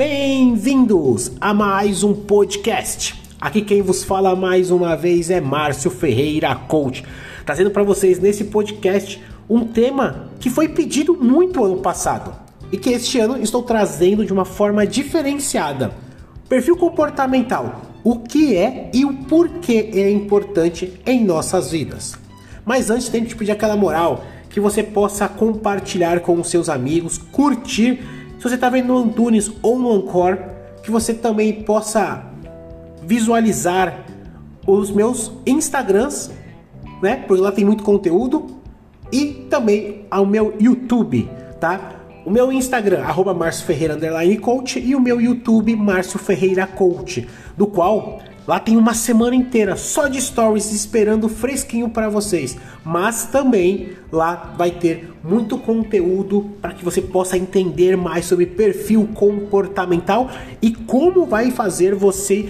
Bem-vindos a mais um podcast. Aqui quem vos fala mais uma vez é Márcio Ferreira Coach, trazendo para vocês nesse podcast um tema que foi pedido muito ano passado e que este ano estou trazendo de uma forma diferenciada. Perfil comportamental, o que é e o porquê é importante em nossas vidas. Mas antes tem que te pedir aquela moral que você possa compartilhar com os seus amigos, curtir. Se você está vendo no Antunes ou no Ancor, que você também possa visualizar os meus Instagrams, né? Porque lá tem muito conteúdo e também ao meu YouTube, tá? O meu Instagram, arroba Márcio Ferreira Coach, e o meu YouTube, Márcio Ferreira Coach, do qual Lá tem uma semana inteira só de stories esperando fresquinho para vocês. Mas também lá vai ter muito conteúdo para que você possa entender mais sobre perfil comportamental e como vai fazer você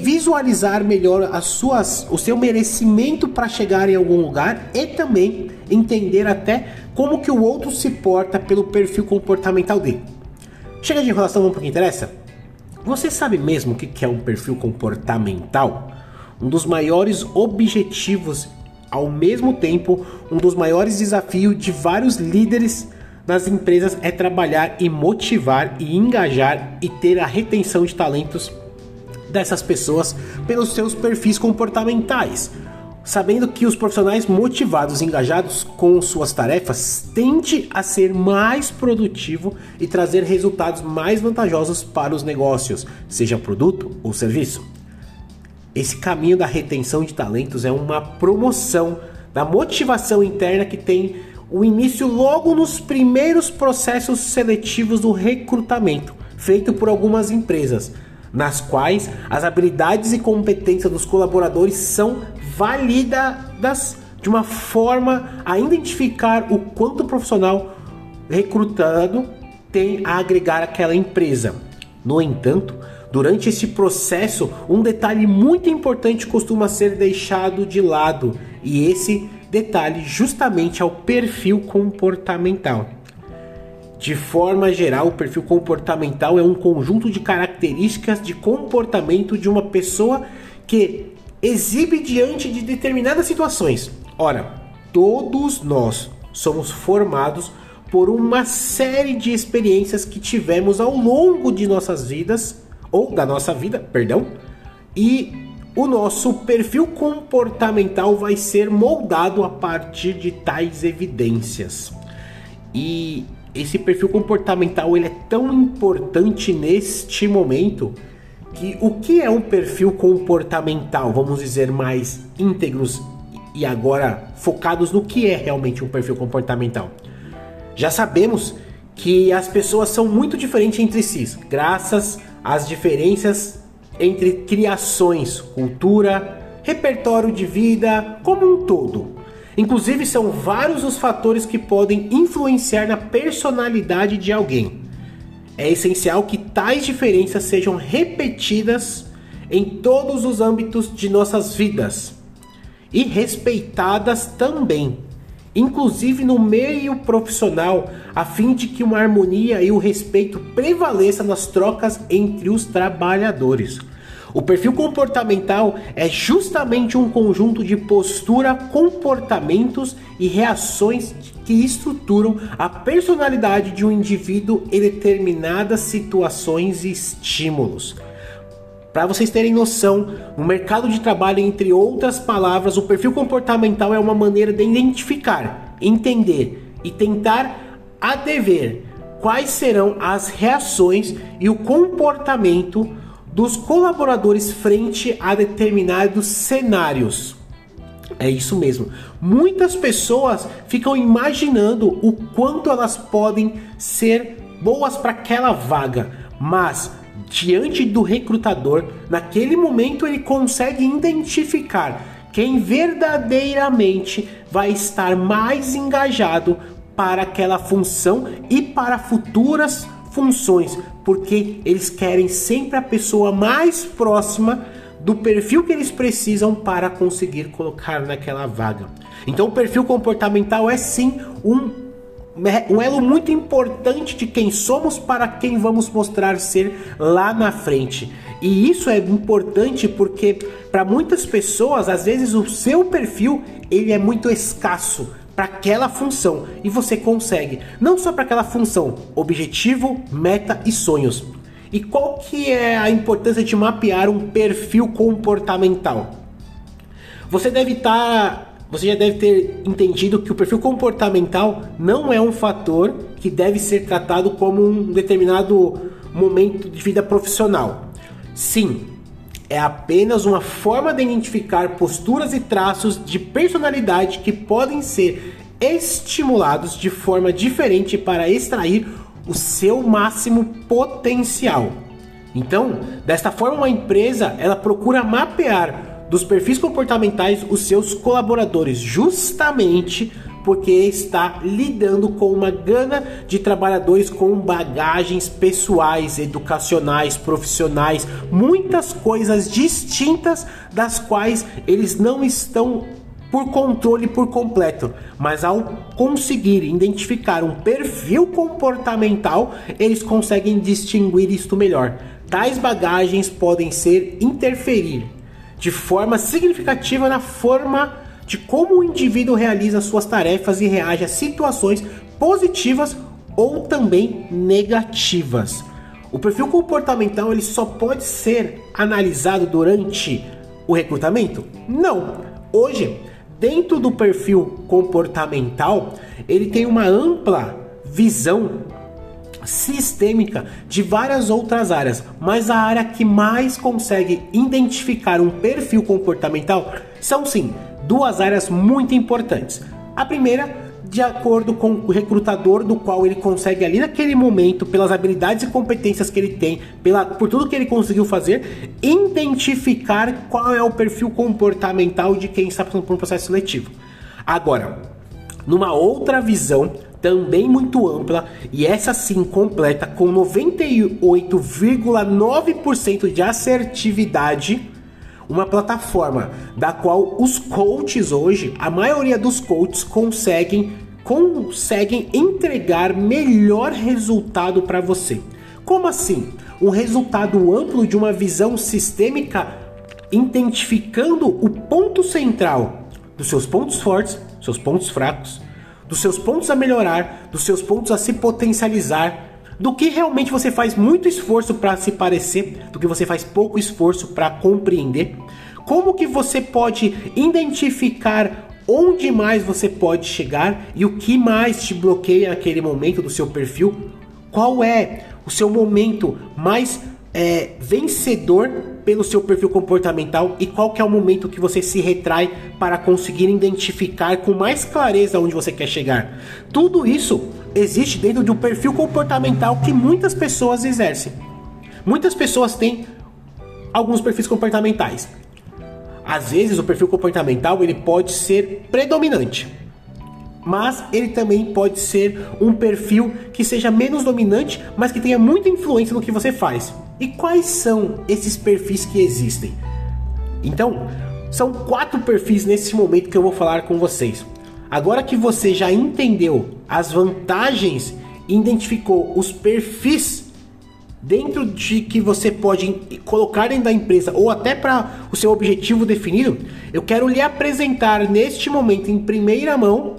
visualizar melhor as suas, o seu merecimento para chegar em algum lugar e também entender até como que o outro se porta pelo perfil comportamental dele. Chega de enrolação, vamos para o que interessa? Você sabe mesmo o que é um perfil comportamental? Um dos maiores objetivos, ao mesmo tempo, um dos maiores desafios de vários líderes nas empresas é trabalhar e motivar e engajar e ter a retenção de talentos dessas pessoas pelos seus perfis comportamentais sabendo que os profissionais motivados e engajados com suas tarefas tende a ser mais produtivo e trazer resultados mais vantajosos para os negócios, seja produto ou serviço. Esse caminho da retenção de talentos é uma promoção da motivação interna que tem o início logo nos primeiros processos seletivos do recrutamento, feito por algumas empresas, nas quais as habilidades e competências dos colaboradores são validadas de uma forma a identificar o quanto o profissional recrutado tem a agregar àquela empresa. No entanto, durante esse processo, um detalhe muito importante costuma ser deixado de lado, e esse detalhe justamente é o perfil comportamental. De forma geral, o perfil comportamental é um conjunto de características de comportamento de uma pessoa que exibe diante de determinadas situações. Ora, todos nós somos formados por uma série de experiências que tivemos ao longo de nossas vidas, ou da nossa vida, perdão, e o nosso perfil comportamental vai ser moldado a partir de tais evidências. E esse perfil comportamental ele é tão importante neste momento que o que é um perfil comportamental, vamos dizer mais íntegros e agora focados no que é realmente um perfil comportamental. Já sabemos que as pessoas são muito diferentes entre si, graças às diferenças entre criações, cultura, repertório de vida, como um todo. Inclusive, são vários os fatores que podem influenciar na personalidade de alguém. É essencial que tais diferenças sejam repetidas em todos os âmbitos de nossas vidas e respeitadas também, inclusive no meio profissional, a fim de que uma harmonia e o respeito prevaleça nas trocas entre os trabalhadores. O perfil comportamental é justamente um conjunto de postura, comportamentos e reações que estruturam a personalidade de um indivíduo em determinadas situações e estímulos. Para vocês terem noção, no mercado de trabalho, entre outras palavras, o perfil comportamental é uma maneira de identificar, entender e tentar adever quais serão as reações e o comportamento dos colaboradores frente a determinados cenários. É isso mesmo. Muitas pessoas ficam imaginando o quanto elas podem ser boas para aquela vaga, mas diante do recrutador, naquele momento ele consegue identificar quem verdadeiramente vai estar mais engajado para aquela função e para futuras funções, porque eles querem sempre a pessoa mais próxima do perfil que eles precisam para conseguir colocar naquela vaga. Então, o perfil comportamental é sim um um elo muito importante de quem somos para quem vamos mostrar ser lá na frente. E isso é importante porque para muitas pessoas, às vezes o seu perfil ele é muito escasso para aquela função e você consegue, não só para aquela função, objetivo, meta e sonhos. E qual que é a importância de mapear um perfil comportamental? Você deve estar tá você já deve ter entendido que o perfil comportamental não é um fator que deve ser tratado como um determinado momento de vida profissional. Sim, é apenas uma forma de identificar posturas e traços de personalidade que podem ser estimulados de forma diferente para extrair o seu máximo potencial. Então, desta forma, uma empresa ela procura mapear dos perfis comportamentais os seus colaboradores, justamente porque está lidando com uma gana de trabalhadores com bagagens pessoais, educacionais, profissionais, muitas coisas distintas das quais eles não estão por controle por completo, mas ao conseguir identificar um perfil comportamental, eles conseguem distinguir isto melhor. Tais bagagens podem ser interferir de forma significativa na forma de como o indivíduo realiza suas tarefas e reage a situações positivas ou também negativas. O perfil comportamental ele só pode ser analisado durante o recrutamento? Não. Hoje, dentro do perfil comportamental, ele tem uma ampla visão sistêmica de várias outras áreas, mas a área que mais consegue identificar um perfil comportamental são sim duas áreas muito importantes. A primeira, de acordo com o recrutador do qual ele consegue ali naquele momento, pelas habilidades e competências que ele tem, pela, por tudo que ele conseguiu fazer, identificar qual é o perfil comportamental de quem está passando por um processo seletivo. Agora, numa outra visão, também muito ampla e essa sim completa com 98,9% de assertividade, uma plataforma da qual os coaches hoje, a maioria dos coaches conseguem conseguem entregar melhor resultado para você. Como assim? Um resultado amplo de uma visão sistêmica identificando o ponto central dos seus pontos fortes, seus pontos fracos, dos seus pontos a melhorar, dos seus pontos a se potencializar, do que realmente você faz muito esforço para se parecer, do que você faz pouco esforço para compreender. Como que você pode identificar onde mais você pode chegar e o que mais te bloqueia naquele momento do seu perfil? Qual é o seu momento mais é, vencedor pelo seu perfil comportamental e qual que é o momento que você se retrai para conseguir identificar com mais clareza onde você quer chegar. Tudo isso existe dentro de um perfil comportamental que muitas pessoas exercem. Muitas pessoas têm alguns perfis comportamentais. Às vezes o perfil comportamental ele pode ser predominante mas ele também pode ser um perfil que seja menos dominante, mas que tenha muita influência no que você faz. E quais são esses perfis que existem? Então, são quatro perfis nesse momento que eu vou falar com vocês. Agora que você já entendeu as vantagens identificou os perfis dentro de que você pode colocar dentro da empresa ou até para o seu objetivo definido, eu quero lhe apresentar neste momento em primeira mão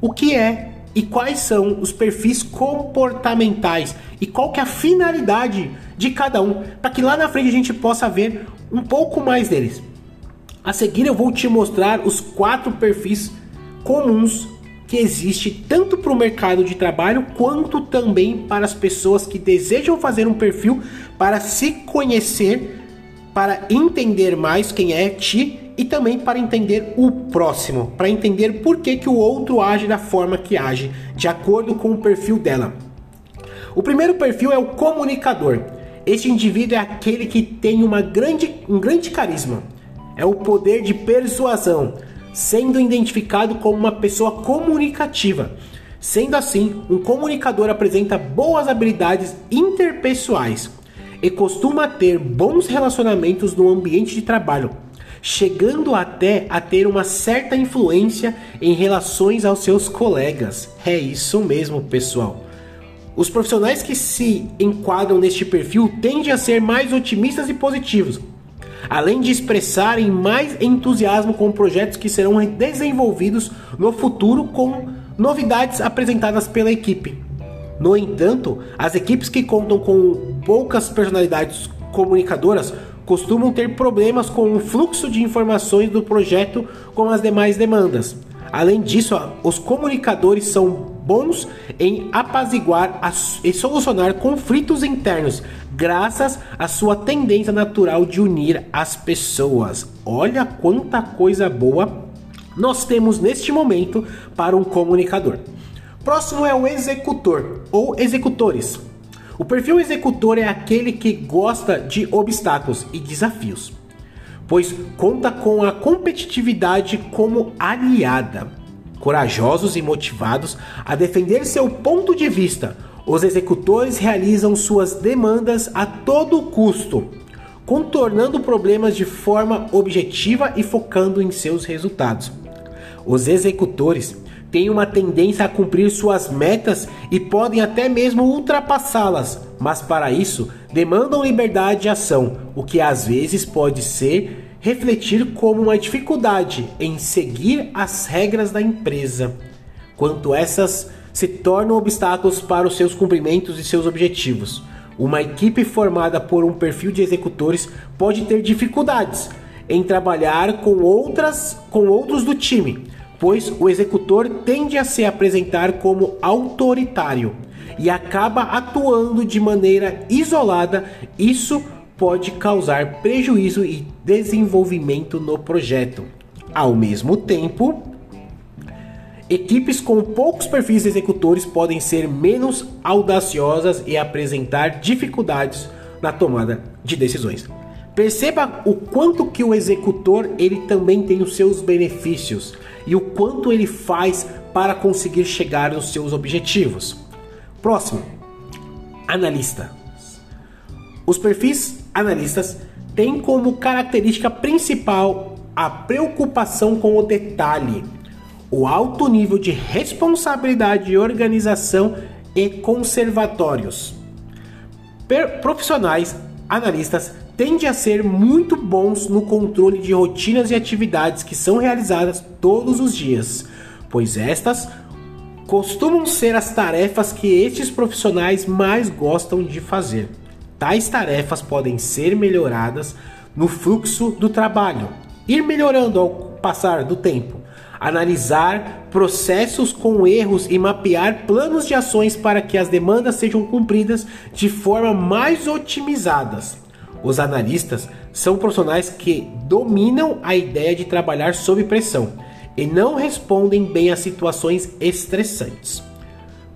o que é e quais são os perfis comportamentais e qual que é a finalidade de cada um, para que lá na frente a gente possa ver um pouco mais deles. A seguir eu vou te mostrar os quatro perfis comuns que existe tanto para o mercado de trabalho quanto também para as pessoas que desejam fazer um perfil para se conhecer, para entender mais quem é ti e também para entender o próximo, para entender por que, que o outro age da forma que age, de acordo com o perfil dela. O primeiro perfil é o comunicador. Este indivíduo é aquele que tem uma grande, um grande carisma, é o poder de persuasão, sendo identificado como uma pessoa comunicativa. Sendo assim, um comunicador apresenta boas habilidades interpessoais e costuma ter bons relacionamentos no ambiente de trabalho chegando até a ter uma certa influência em relações aos seus colegas. É isso mesmo, pessoal. Os profissionais que se enquadram neste perfil tendem a ser mais otimistas e positivos, além de expressarem mais entusiasmo com projetos que serão desenvolvidos no futuro com novidades apresentadas pela equipe. No entanto, as equipes que contam com poucas personalidades comunicadoras costumam ter problemas com o fluxo de informações do projeto com as demais demandas. Além disso, os comunicadores são bons em apaziguar e solucionar conflitos internos, graças à sua tendência natural de unir as pessoas. Olha quanta coisa boa nós temos neste momento para um comunicador. Próximo é o executor ou executores. O perfil executor é aquele que gosta de obstáculos e desafios, pois conta com a competitividade como aliada. Corajosos e motivados a defender seu ponto de vista, os executores realizam suas demandas a todo custo, contornando problemas de forma objetiva e focando em seus resultados. Os executores têm uma tendência a cumprir suas metas e podem até mesmo ultrapassá-las, mas para isso demandam liberdade de ação, o que às vezes pode ser refletir como uma dificuldade em seguir as regras da empresa, quanto essas se tornam obstáculos para os seus cumprimentos e seus objetivos. Uma equipe formada por um perfil de executores pode ter dificuldades em trabalhar com outras com outros do time, pois o executor tende a se apresentar como autoritário e acaba atuando de maneira isolada. Isso pode causar prejuízo e desenvolvimento no projeto. Ao mesmo tempo, equipes com poucos perfis executores podem ser menos audaciosas e apresentar dificuldades na tomada de decisões. Perceba o quanto que o executor ele também tem os seus benefícios e o quanto ele faz para conseguir chegar aos seus objetivos. Próximo, analista. Os perfis analistas têm como característica principal a preocupação com o detalhe, o alto nível de responsabilidade, organização e conservatórios. Per profissionais analistas tendem a ser muito bons no controle de rotinas e atividades que são realizadas todos os dias, pois estas costumam ser as tarefas que estes profissionais mais gostam de fazer. Tais tarefas podem ser melhoradas no fluxo do trabalho, ir melhorando ao passar do tempo, analisar processos com erros e mapear planos de ações para que as demandas sejam cumpridas de forma mais otimizadas. Os analistas são profissionais que dominam a ideia de trabalhar sob pressão e não respondem bem a situações estressantes,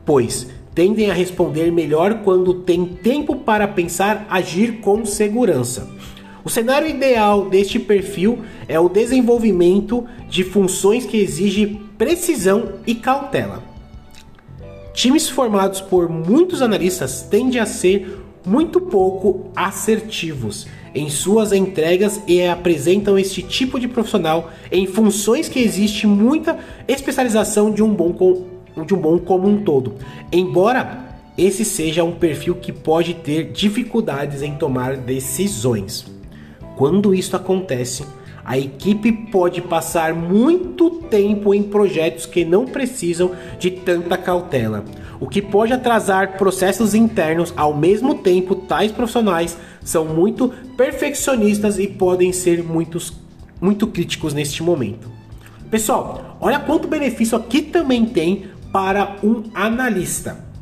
pois tendem a responder melhor quando têm tempo para pensar, agir com segurança. O cenário ideal deste perfil é o desenvolvimento de funções que exigem precisão e cautela. Times formados por muitos analistas tendem a ser muito pouco assertivos em suas entregas e apresentam este tipo de profissional em funções que existe muita especialização de um bom de um bom como um todo. Embora esse seja um perfil que pode ter dificuldades em tomar decisões. Quando isso acontece, a equipe pode passar muito tempo em projetos que não precisam de tanta cautela, o que pode atrasar processos internos. Ao mesmo tempo, tais profissionais são muito perfeccionistas e podem ser muitos, muito críticos neste momento. Pessoal, olha quanto benefício aqui também tem para um analista.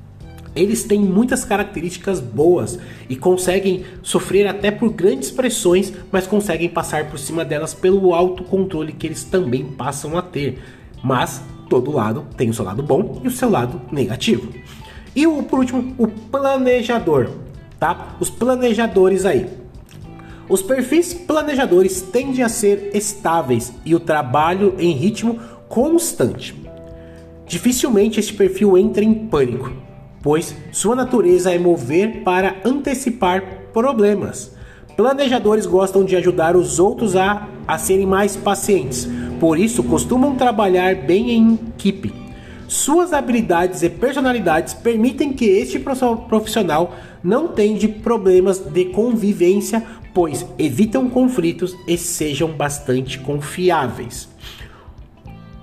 Eles têm muitas características boas e conseguem sofrer até por grandes pressões, mas conseguem passar por cima delas pelo autocontrole que eles também passam a ter. Mas todo lado tem o seu lado bom e o seu lado negativo. E por último, o planejador, tá? Os planejadores aí. Os perfis planejadores tendem a ser estáveis e o trabalho em ritmo constante. Dificilmente este perfil entra em pânico, pois sua natureza é mover para antecipar problemas, Planejadores gostam de ajudar os outros a, a serem mais pacientes, por isso costumam trabalhar bem em equipe. Suas habilidades e personalidades permitem que este profissional não tenha problemas de convivência, pois evitam conflitos e sejam bastante confiáveis.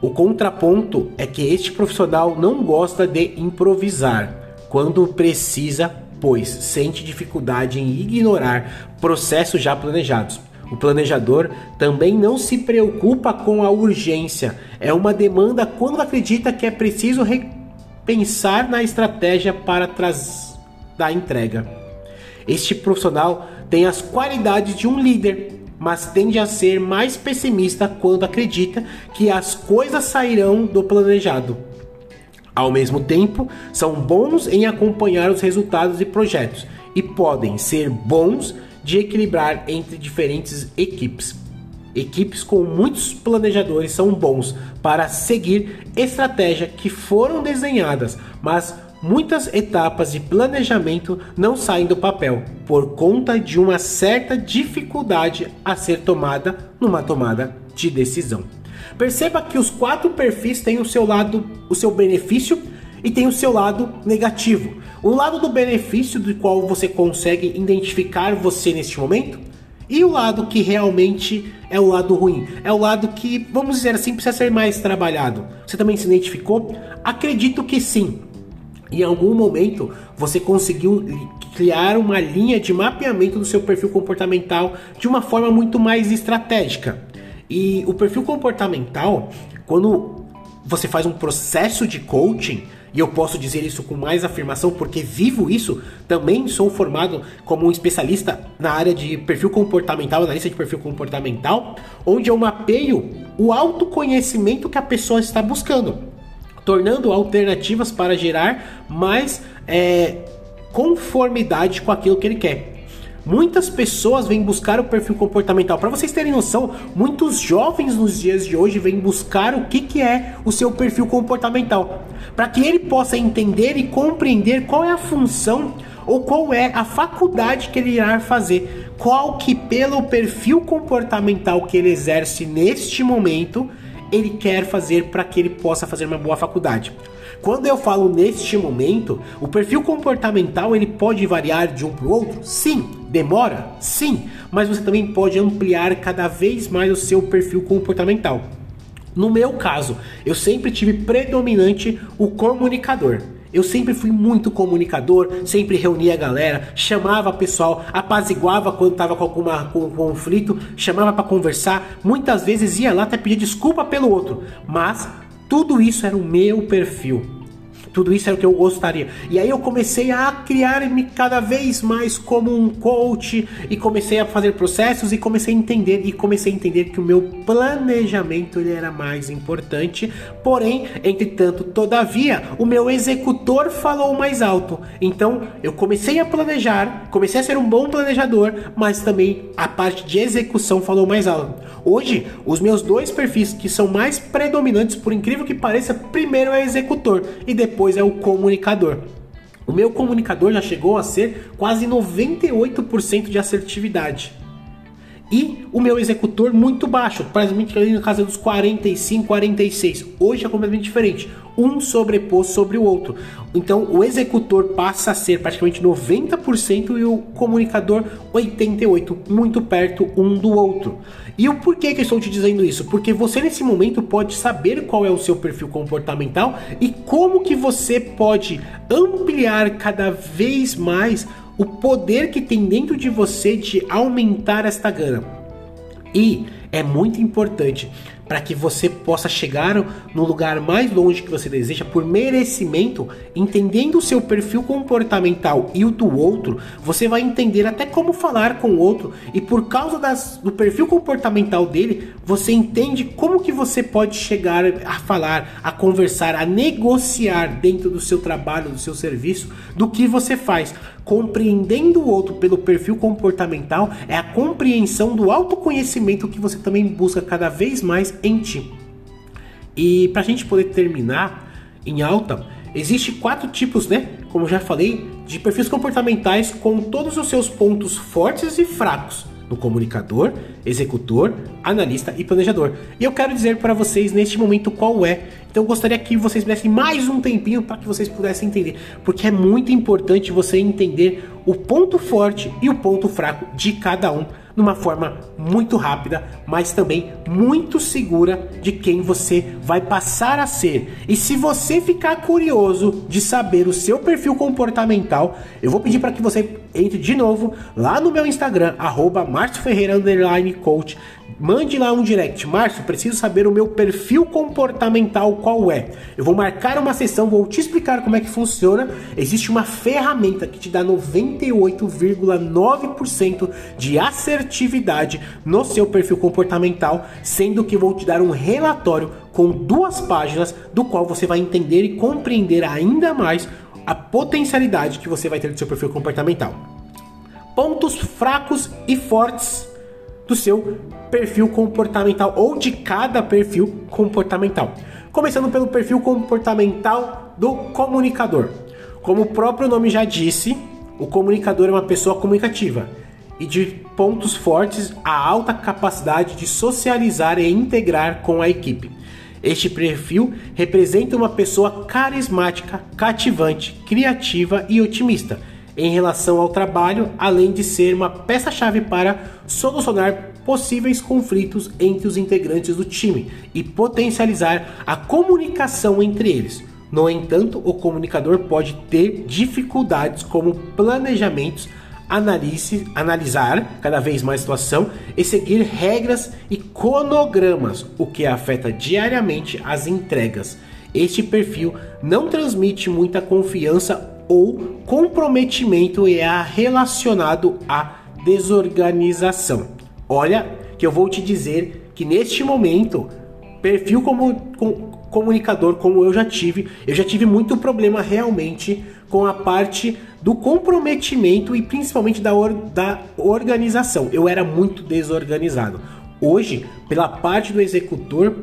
O contraponto é que este profissional não gosta de improvisar quando precisa pois sente dificuldade em ignorar processos já planejados. O planejador também não se preocupa com a urgência, é uma demanda quando acredita que é preciso repensar na estratégia para trás da entrega. Este profissional tem as qualidades de um líder, mas tende a ser mais pessimista quando acredita que as coisas sairão do planejado. Ao mesmo tempo, são bons em acompanhar os resultados de projetos e podem ser bons de equilibrar entre diferentes equipes. Equipes com muitos planejadores são bons para seguir estratégias que foram desenhadas, mas muitas etapas de planejamento não saem do papel por conta de uma certa dificuldade a ser tomada numa tomada de decisão. Perceba que os quatro perfis têm o seu lado, o seu benefício e tem o seu lado negativo. O lado do benefício do qual você consegue identificar você neste momento e o lado que realmente é o lado ruim. É o lado que, vamos dizer assim, precisa ser mais trabalhado. Você também se identificou? Acredito que sim. Em algum momento você conseguiu criar uma linha de mapeamento do seu perfil comportamental de uma forma muito mais estratégica. E o perfil comportamental, quando você faz um processo de coaching, e eu posso dizer isso com mais afirmação porque vivo isso, também sou formado como um especialista na área de perfil comportamental, analista de perfil comportamental, onde eu mapeio o autoconhecimento que a pessoa está buscando, tornando alternativas para gerar mais é, conformidade com aquilo que ele quer. Muitas pessoas vêm buscar o perfil comportamental. Para vocês terem noção, muitos jovens nos dias de hoje vêm buscar o que, que é o seu perfil comportamental. Para que ele possa entender e compreender qual é a função ou qual é a faculdade que ele irá fazer. Qual que, pelo perfil comportamental que ele exerce neste momento, ele quer fazer para que ele possa fazer uma boa faculdade. Quando eu falo neste momento, o perfil comportamental ele pode variar de um para o outro? Sim. Demora? Sim. Mas você também pode ampliar cada vez mais o seu perfil comportamental. No meu caso, eu sempre tive predominante o comunicador. Eu sempre fui muito comunicador, sempre reunia a galera, chamava pessoal, apaziguava quando estava com algum com, conflito, chamava para conversar, muitas vezes ia lá até pedir desculpa pelo outro, mas tudo isso era o meu perfil. Tudo isso era o que eu gostaria. E aí eu comecei a criar-me cada vez mais como um coach e comecei a fazer processos e comecei a entender e comecei a entender que o meu planejamento ele era mais importante. Porém, entretanto, todavia, o meu executor falou mais alto. Então, eu comecei a planejar, comecei a ser um bom planejador, mas também a parte de execução falou mais alto. Hoje, os meus dois perfis que são mais predominantes, por incrível que pareça, primeiro é executor e depois depois é o comunicador. O meu comunicador já chegou a ser quase 98% de assertividade. E o meu executor muito baixo, praticamente ali na casa dos 45, 46. Hoje é completamente diferente. Um sobreposto sobre o outro. Então o executor passa a ser praticamente 90% e o comunicador 88%, muito perto um do outro. E o porquê que eu estou te dizendo isso? Porque você nesse momento pode saber qual é o seu perfil comportamental e como que você pode ampliar cada vez mais o poder que tem dentro de você de aumentar esta gana. E é muito importante para que você possa chegar no lugar mais longe que você deseja por merecimento, entendendo o seu perfil comportamental e o do outro, você vai entender até como falar com o outro e por causa das, do perfil comportamental dele, você entende como que você pode chegar a falar, a conversar, a negociar dentro do seu trabalho, do seu serviço, do que você faz. Compreendendo o outro pelo perfil comportamental é a compreensão do autoconhecimento que você também busca cada vez mais em ti. E para a gente poder terminar em alta, Existem quatro tipos, né? Como já falei, de perfis comportamentais com todos os seus pontos fortes e fracos no comunicador, executor, analista e planejador. E eu quero dizer para vocês neste momento qual é. Então eu gostaria que vocês me dessem mais um tempinho para que vocês pudessem entender, porque é muito importante você entender o ponto forte e o ponto fraco de cada um numa forma muito rápida, mas também muito segura de quem você vai passar a ser. E se você ficar curioso de saber o seu perfil comportamental, eu vou pedir para que você entre de novo lá no meu Instagram, arroba Coach Mande lá um direct. Márcio, preciso saber o meu perfil comportamental qual é. Eu vou marcar uma sessão, vou te explicar como é que funciona. Existe uma ferramenta que te dá 98,9% de assertividade no seu perfil comportamental, sendo que vou te dar um relatório com duas páginas do qual você vai entender e compreender ainda mais a potencialidade que você vai ter do seu perfil comportamental. Pontos fracos e fortes do seu perfil comportamental ou de cada perfil comportamental. Começando pelo perfil comportamental do comunicador. Como o próprio nome já disse, o comunicador é uma pessoa comunicativa e de pontos fortes a alta capacidade de socializar e integrar com a equipe. Este perfil representa uma pessoa carismática, cativante, criativa e otimista em relação ao trabalho, além de ser uma peça-chave para solucionar possíveis conflitos entre os integrantes do time e potencializar a comunicação entre eles. No entanto, o comunicador pode ter dificuldades como planejamentos, analise, analisar cada vez mais a situação e seguir regras e cronogramas, o que afeta diariamente as entregas. Este perfil não transmite muita confiança ou comprometimento e é relacionado à desorganização. Olha, que eu vou te dizer que neste momento, perfil como com, comunicador como eu já tive, eu já tive muito problema realmente com a parte do comprometimento e principalmente da, or, da organização. Eu era muito desorganizado. Hoje, pela parte do executor,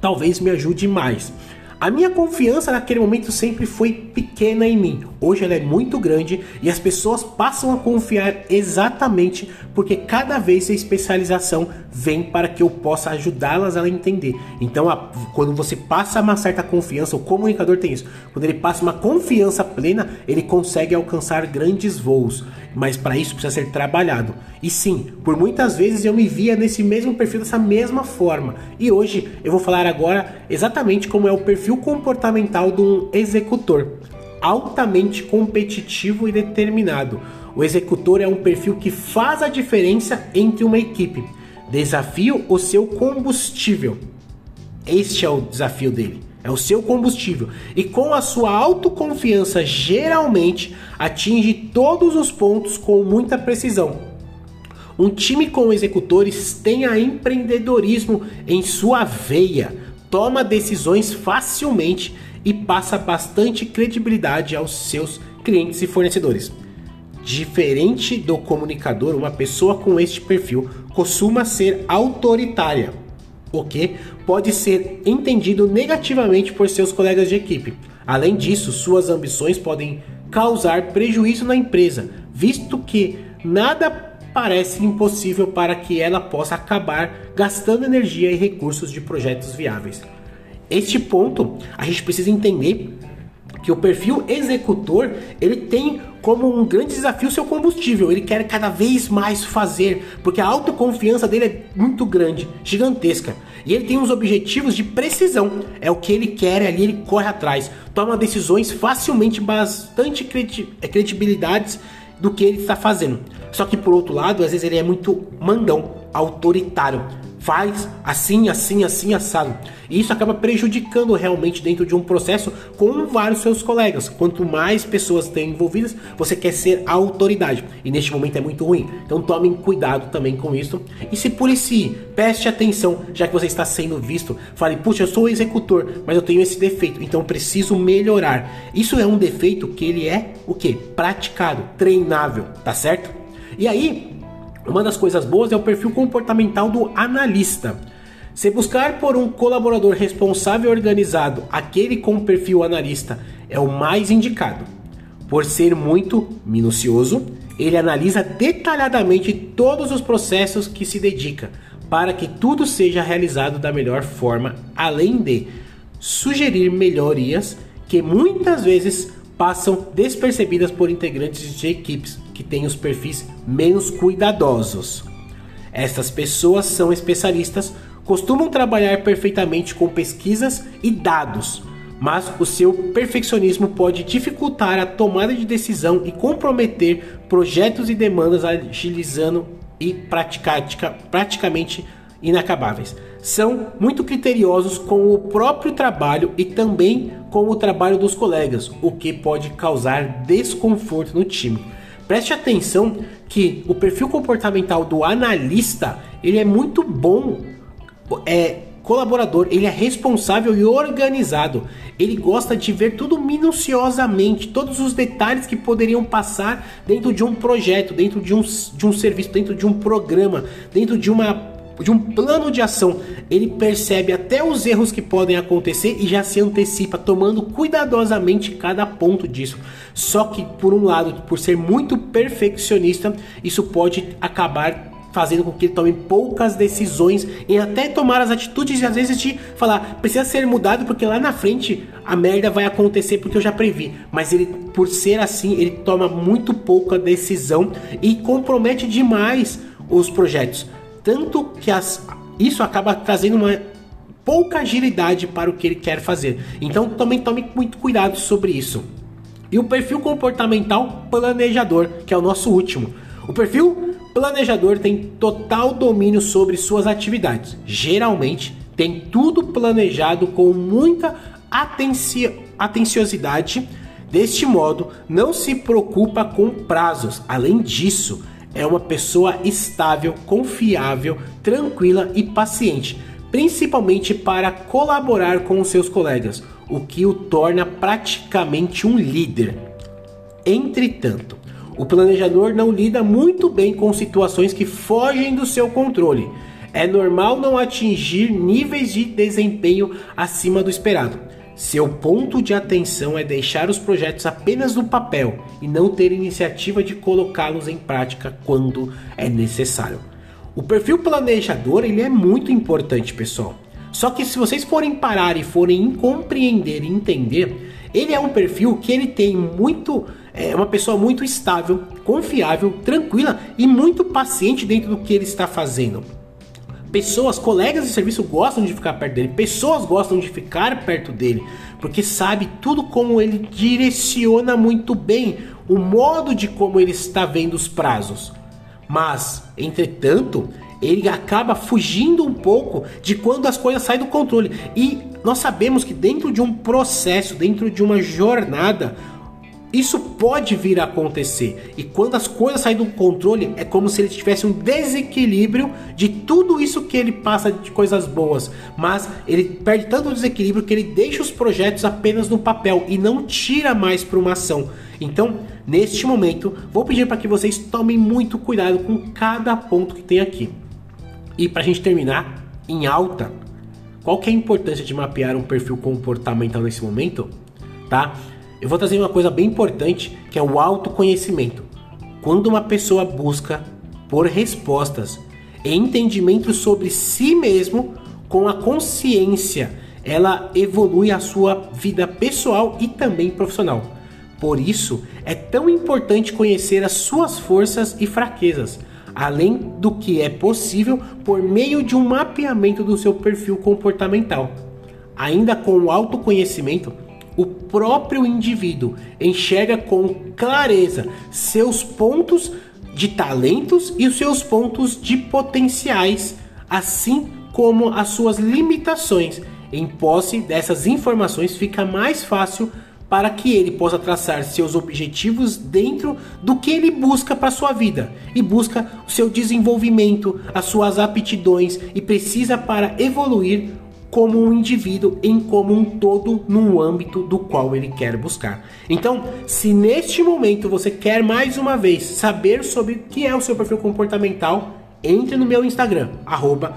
talvez me ajude mais. A minha confiança naquele momento sempre foi pequena em mim. Hoje ela é muito grande e as pessoas passam a confiar exatamente porque cada vez a especialização vem para que eu possa ajudá-las a entender. Então, a, quando você passa uma certa confiança, o comunicador tem isso. Quando ele passa uma confiança plena, ele consegue alcançar grandes voos. Mas para isso precisa ser trabalhado. E sim, por muitas vezes eu me via nesse mesmo perfil dessa mesma forma. E hoje eu vou falar agora exatamente como é o perfil comportamental de um executor, altamente competitivo e determinado. O executor é um perfil que faz a diferença entre uma equipe. Desafio o seu combustível. Este é o desafio dele. É o seu combustível. E com a sua autoconfiança, geralmente atinge todos os pontos com muita precisão um time com executores tem a empreendedorismo em sua veia, toma decisões facilmente e passa bastante credibilidade aos seus clientes e fornecedores. Diferente do comunicador, uma pessoa com este perfil costuma ser autoritária, o que pode ser entendido negativamente por seus colegas de equipe. Além disso, suas ambições podem causar prejuízo na empresa, visto que nada parece impossível para que ela possa acabar gastando energia e recursos de projetos viáveis. Este ponto a gente precisa entender que o perfil executor ele tem como um grande desafio seu combustível. Ele quer cada vez mais fazer, porque a autoconfiança dele é muito grande, gigantesca. E ele tem uns objetivos de precisão. É o que ele quer ali, ele corre atrás. Toma decisões facilmente, bastante credibilidades do que ele está fazendo. Só que por outro lado, às vezes ele é muito mandão, autoritário. Faz assim, assim, assim, assado. E isso acaba prejudicando realmente dentro de um processo com vários seus colegas. Quanto mais pessoas tem envolvidas, você quer ser a autoridade. E neste momento é muito ruim. Então tomem cuidado também com isso. E se policie, preste atenção, já que você está sendo visto. Fale, puxa, eu sou executor, mas eu tenho esse defeito, então preciso melhorar. Isso é um defeito que ele é o que? Praticado, treinável, tá certo? E aí, uma das coisas boas é o perfil comportamental do analista. Se buscar por um colaborador responsável e organizado, aquele com perfil analista, é o mais indicado. Por ser muito minucioso, ele analisa detalhadamente todos os processos que se dedica para que tudo seja realizado da melhor forma, além de sugerir melhorias que muitas vezes passam despercebidas por integrantes de equipes que têm os perfis menos cuidadosos. Essas pessoas são especialistas, costumam trabalhar perfeitamente com pesquisas e dados, mas o seu perfeccionismo pode dificultar a tomada de decisão e comprometer projetos e demandas, agilizando e praticamente inacabáveis. São muito criteriosos com o próprio trabalho e também com o trabalho dos colegas, o que pode causar desconforto no time. Preste atenção que o perfil comportamental do analista ele é muito bom, é colaborador, ele é responsável e organizado. Ele gosta de ver tudo minuciosamente, todos os detalhes que poderiam passar dentro de um projeto, dentro de um, de um serviço, dentro de um programa, dentro de uma de um plano de ação, ele percebe até os erros que podem acontecer e já se antecipa, tomando cuidadosamente cada ponto disso. Só que, por um lado, por ser muito perfeccionista, isso pode acabar fazendo com que ele tome poucas decisões e até tomar as atitudes e às vezes de falar precisa ser mudado porque lá na frente a merda vai acontecer porque eu já previ. Mas ele, por ser assim, ele toma muito pouca decisão e compromete demais os projetos. Tanto que as, isso acaba trazendo uma pouca agilidade para o que ele quer fazer. Então também tome muito cuidado sobre isso. E o perfil comportamental planejador, que é o nosso último. O perfil planejador tem total domínio sobre suas atividades. Geralmente tem tudo planejado com muita atenci atenciosidade. Deste modo, não se preocupa com prazos. Além disso, é uma pessoa estável, confiável, tranquila e paciente, principalmente para colaborar com os seus colegas, o que o torna praticamente um líder. Entretanto, o planejador não lida muito bem com situações que fogem do seu controle. É normal não atingir níveis de desempenho acima do esperado. Seu ponto de atenção é deixar os projetos apenas no papel e não ter iniciativa de colocá-los em prática quando é necessário. O perfil planejador ele é muito importante, pessoal. Só que se vocês forem parar e forem compreender e entender, ele é um perfil que ele tem muito é uma pessoa muito estável, confiável, tranquila e muito paciente dentro do que ele está fazendo. Pessoas, colegas de serviço gostam de ficar perto dele, pessoas gostam de ficar perto dele, porque sabe tudo como ele direciona muito bem o modo de como ele está vendo os prazos. Mas, entretanto, ele acaba fugindo um pouco de quando as coisas saem do controle. E nós sabemos que dentro de um processo, dentro de uma jornada, isso pode vir a acontecer. E quando as coisas saem do controle, é como se ele tivesse um desequilíbrio de tudo isso que ele passa de coisas boas. Mas ele perde tanto o desequilíbrio que ele deixa os projetos apenas no papel e não tira mais para uma ação. Então, neste momento, vou pedir para que vocês tomem muito cuidado com cada ponto que tem aqui. E para a gente terminar em alta, qual que é a importância de mapear um perfil comportamental nesse momento? Tá? Eu vou trazer uma coisa bem importante que é o autoconhecimento. Quando uma pessoa busca por respostas e entendimento sobre si mesmo com a consciência, ela evolui a sua vida pessoal e também profissional. Por isso, é tão importante conhecer as suas forças e fraquezas, além do que é possível por meio de um mapeamento do seu perfil comportamental. Ainda com o autoconhecimento, o próprio indivíduo enxerga com clareza seus pontos de talentos e os seus pontos de potenciais, assim como as suas limitações. Em posse dessas informações, fica mais fácil para que ele possa traçar seus objetivos dentro do que ele busca para sua vida e busca o seu desenvolvimento, as suas aptidões e precisa para evoluir como um indivíduo, em como um todo, no âmbito do qual ele quer buscar. Então, se neste momento você quer mais uma vez saber sobre o que é o seu perfil comportamental, entre no meu Instagram, arroba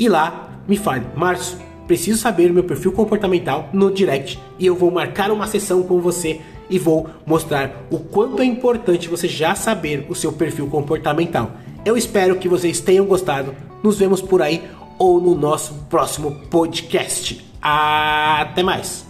e lá me fale, Março, preciso saber o meu perfil comportamental no direct e eu vou marcar uma sessão com você e vou mostrar o quanto é importante você já saber o seu perfil comportamental. Eu espero que vocês tenham gostado nos vemos por aí ou no nosso próximo podcast. Até mais!